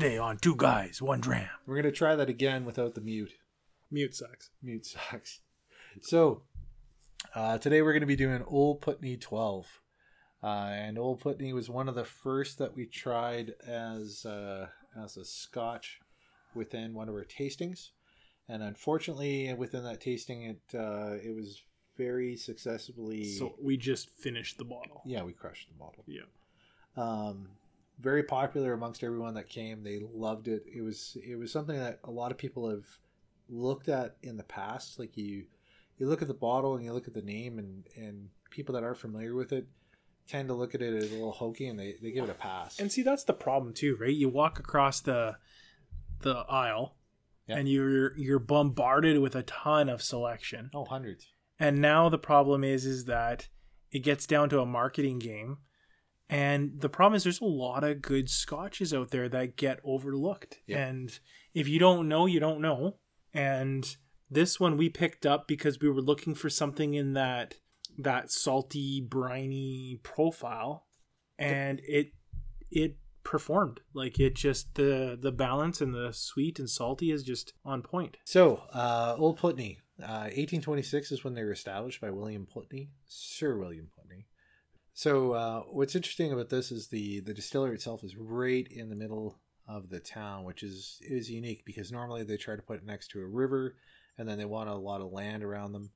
Today on Two Guys, One Dram. We're gonna try that again without the mute. Mute sucks. Mute sucks. So uh, today we're gonna be doing Old Pulteney 12, uh, and Old Pulteney was one of the first that we tried as uh, as a Scotch within one of our tastings, and unfortunately within that tasting it uh, it was very successfully. So we just finished the bottle. yeah, we crushed the bottle. Yeah. um, very popular amongst everyone that came. They loved it. It was it was something that a lot of people have looked at in the past. Like you you look at the bottle and you look at the name, and and people that aren't familiar with it tend to look at it as a little hokey, and they, they give it a pass. And see, that's the problem too, right? You walk across the the aisle, Yeah. and you're you're bombarded with a ton of selection. oh, hundreds. And now the problem is is that it gets down to a marketing game. And the problem is there's a lot of good scotches out there that get overlooked. Yeah. And if you don't know, you don't know. And this one we picked up because we were looking for something in that that salty, briny profile. And it it performed. Like it just the the balance and the sweet and salty is just on point. So, uh, Old Pulteney, uh, 1826 is when they were established by William Pulteney, Sir William Pulteney. So, uh, what's interesting about this is the the distillery itself is right in the middle of the town, which is is unique because normally they try to put it next to a river, and then they want a lot of land around them.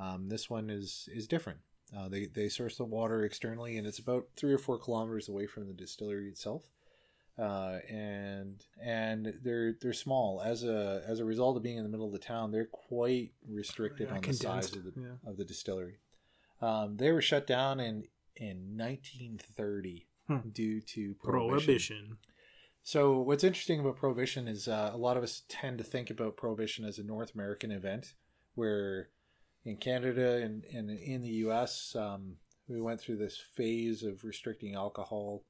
Um, this one is is different. Uh, they they source the water externally, and it's about three or four kilometers away from the distillery itself uh, and and they're they're small as a as a result of being in the middle of the town. They're quite restricted Yeah, on the size of the yeah. of the distillery. Um, they were shut down in in 1930 Hmm. due to prohibition. Prohibition. So what's interesting about prohibition is uh, a lot of us tend to think about prohibition as a North American event, where in Canada and, and in the U.S. Um, we went through this phase of restricting alcohol,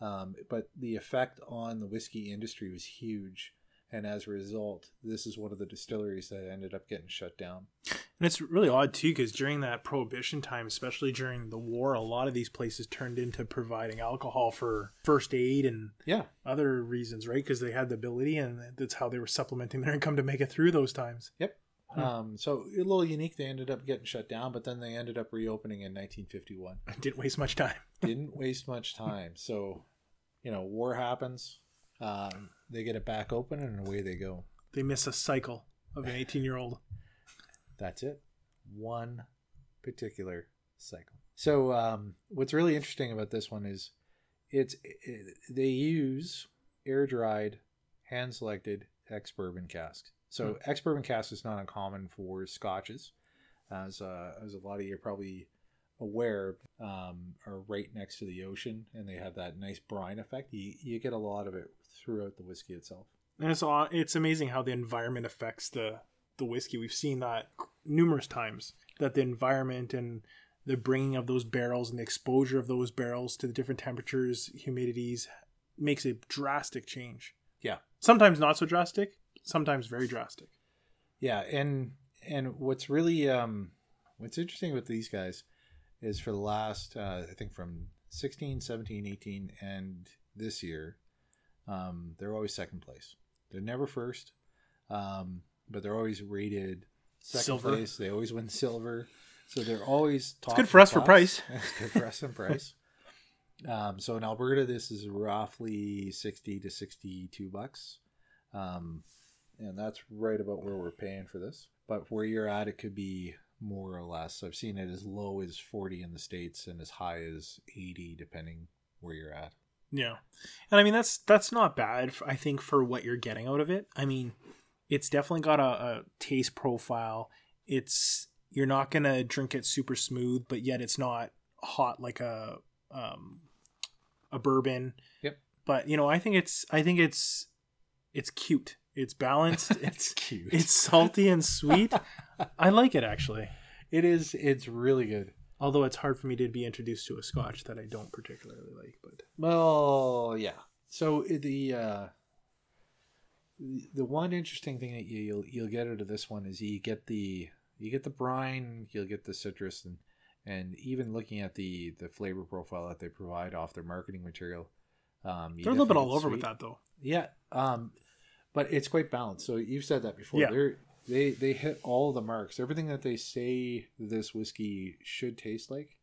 um, but the effect on the whiskey industry was huge, and as a result, this is one of the distilleries that ended up getting shut down. And it's really odd too, because during that prohibition time, especially during the war, a lot of these places turned into providing alcohol for first aid and Yeah, other reasons, right? Because they had the ability, and that's how they were supplementing their income to make it through those times. Yep. Hmm. Um, so a little unique. They ended up getting shut down, but then they ended up reopening in 1951. Didn't waste much time. didn't waste much time. So, you know, war happens. Um, they get it back open and away they go. They miss a cycle of an 18 year old. That's it. One particular cycle. So, um, what's really interesting about this one is it's it, they use air dried, hand selected ex bourbon casks. So, ex bourbon cask is not uncommon for scotches, as uh, as a lot of you probably aware, um, are right next to the ocean, and they have that nice brine effect. You you get a lot of it throughout the whiskey itself. And it's it's amazing how the environment affects the the whiskey. We've seen that numerous times. That the environment and the bringing of those barrels and the exposure of those barrels to the different temperatures, humidities, makes a drastic change. Yeah. Sometimes not so drastic. Sometimes very drastic. Yeah, and and what's really um what's interesting with these guys is for the last uh, I think from 16, 17, 18 and this year um they're always second place. They're never first. Um but they're always rated second Silver. place. They always win silver. So they're always top. It's good for us for price. It's good for us in price. Um, so in Alberta, this is roughly sixty to sixty-two bucks, um, and that's right about where we're paying for this. But where you're at, it could be more or less. I've seen it as low as forty in the states and as high as eighty, depending where you're at. Yeah, and I mean that's that's not bad. I think for what you're getting out of it. I mean, it's definitely got a, a taste profile. It's you're not gonna drink it super smooth, but yet it's not hot like a um, a bourbon. Yep. But you know, I think it's I think it's it's cute. It's balanced. It's cute. it's salty and sweet. I like it actually. it is. It's really good. Although it's hard for me to be introduced to a scotch that I don't particularly like, but Well, yeah. So the uh, the one interesting thing that you, you'll you'll get out of this one is you get the you get the brine, you'll get the citrus, and and even looking at the the flavor profile that they provide off their marketing material, Um, They're a little bit all over with that though. Yeah, um, but it's quite balanced. So you've said that before. Yeah. They're, they they hit all the marks. Everything that they say this whiskey should taste like,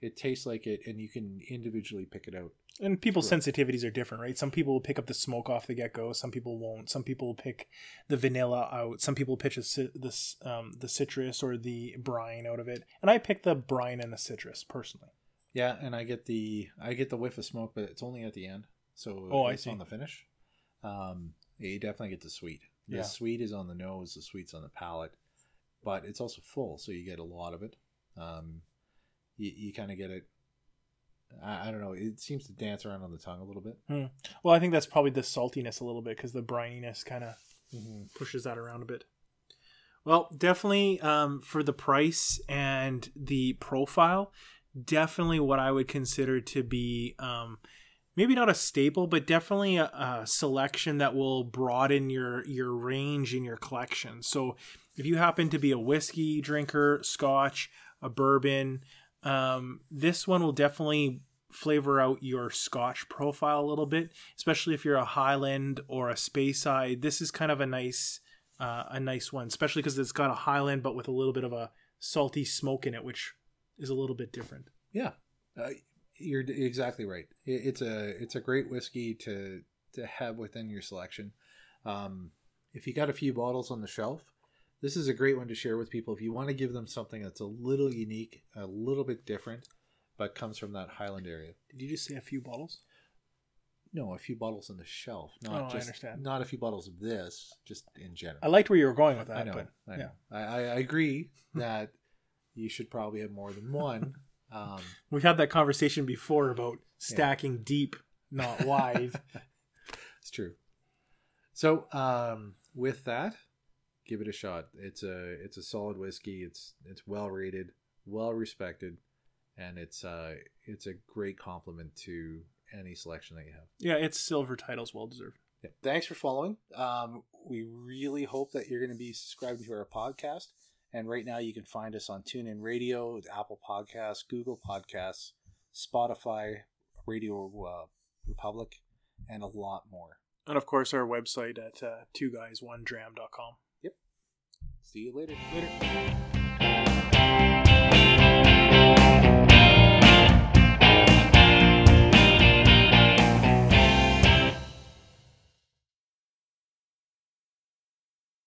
it tastes like it, and you can individually pick it out. And people's sensitivities are different, right? Some people will pick up the smoke off the get go. Some people won't. Some people will pick the vanilla out. Some people pitch the this um, the citrus or the brine out of it. And I pick the brine and the citrus personally. Yeah, and I get the I get the whiff of smoke, but it's only at the end. So Oh, I it's see. on the finish. Um, yeah, you definitely get the sweet. The Yeah. sweet is on the nose, the sweet's on the palate, but it's also full, so you get a lot of it. Um, you, you kind of get it. I, I don't know. It seems to dance around on the tongue a little bit. Well, I think that's probably the saltiness a little bit because the brininess kind of Mm-hmm. pushes that around a bit. Well, definitely um, for the price and the profile, definitely what I would consider to be um, maybe not a staple, but definitely a, a selection that will broaden your your range in your collection. So, if you happen to be a whiskey drinker, Scotch, a bourbon, um, this one will definitely flavor out your Scotch profile a little bit, especially if you're a Highland or a Speyside. This is kind of a nice uh, a nice one, especially because it's got a Highland but with a little bit of a salty smoke in it, which is a little bit different. Yeah, uh, you're exactly right. It's a it's a great whiskey to to have within your selection. Um, if you got a few bottles on the shelf, this is a great one to share with people. If you want to give them something that's a little unique, a little bit different, but comes from that Highland area. Did you just say a few bottles? No, a few bottles on the shelf, not Oh, I understand. not a few bottles of this, just in general. I liked where you were going with that. I know. but I, yeah. know. I, I I agree that you should probably have more than one. Um, We've had that conversation before about stacking deep, not wide. It's true. So, um, with that, give it a shot. It's a it's a solid whiskey. It's it's well rated, well respected, and it's uh it's a great compliment to any selection that you have. yeah, its silver title's well deserved. Yeah. Thanks for following. Um, we really hope that you're going to be subscribing to our podcast. And right now, you can find us on TuneIn Radio, Apple Podcasts, Google Podcasts, Spotify, Radio uh, Republic, and a lot more. And of course, our website at uh, two guys one dram.com. Yep. See you later. Later.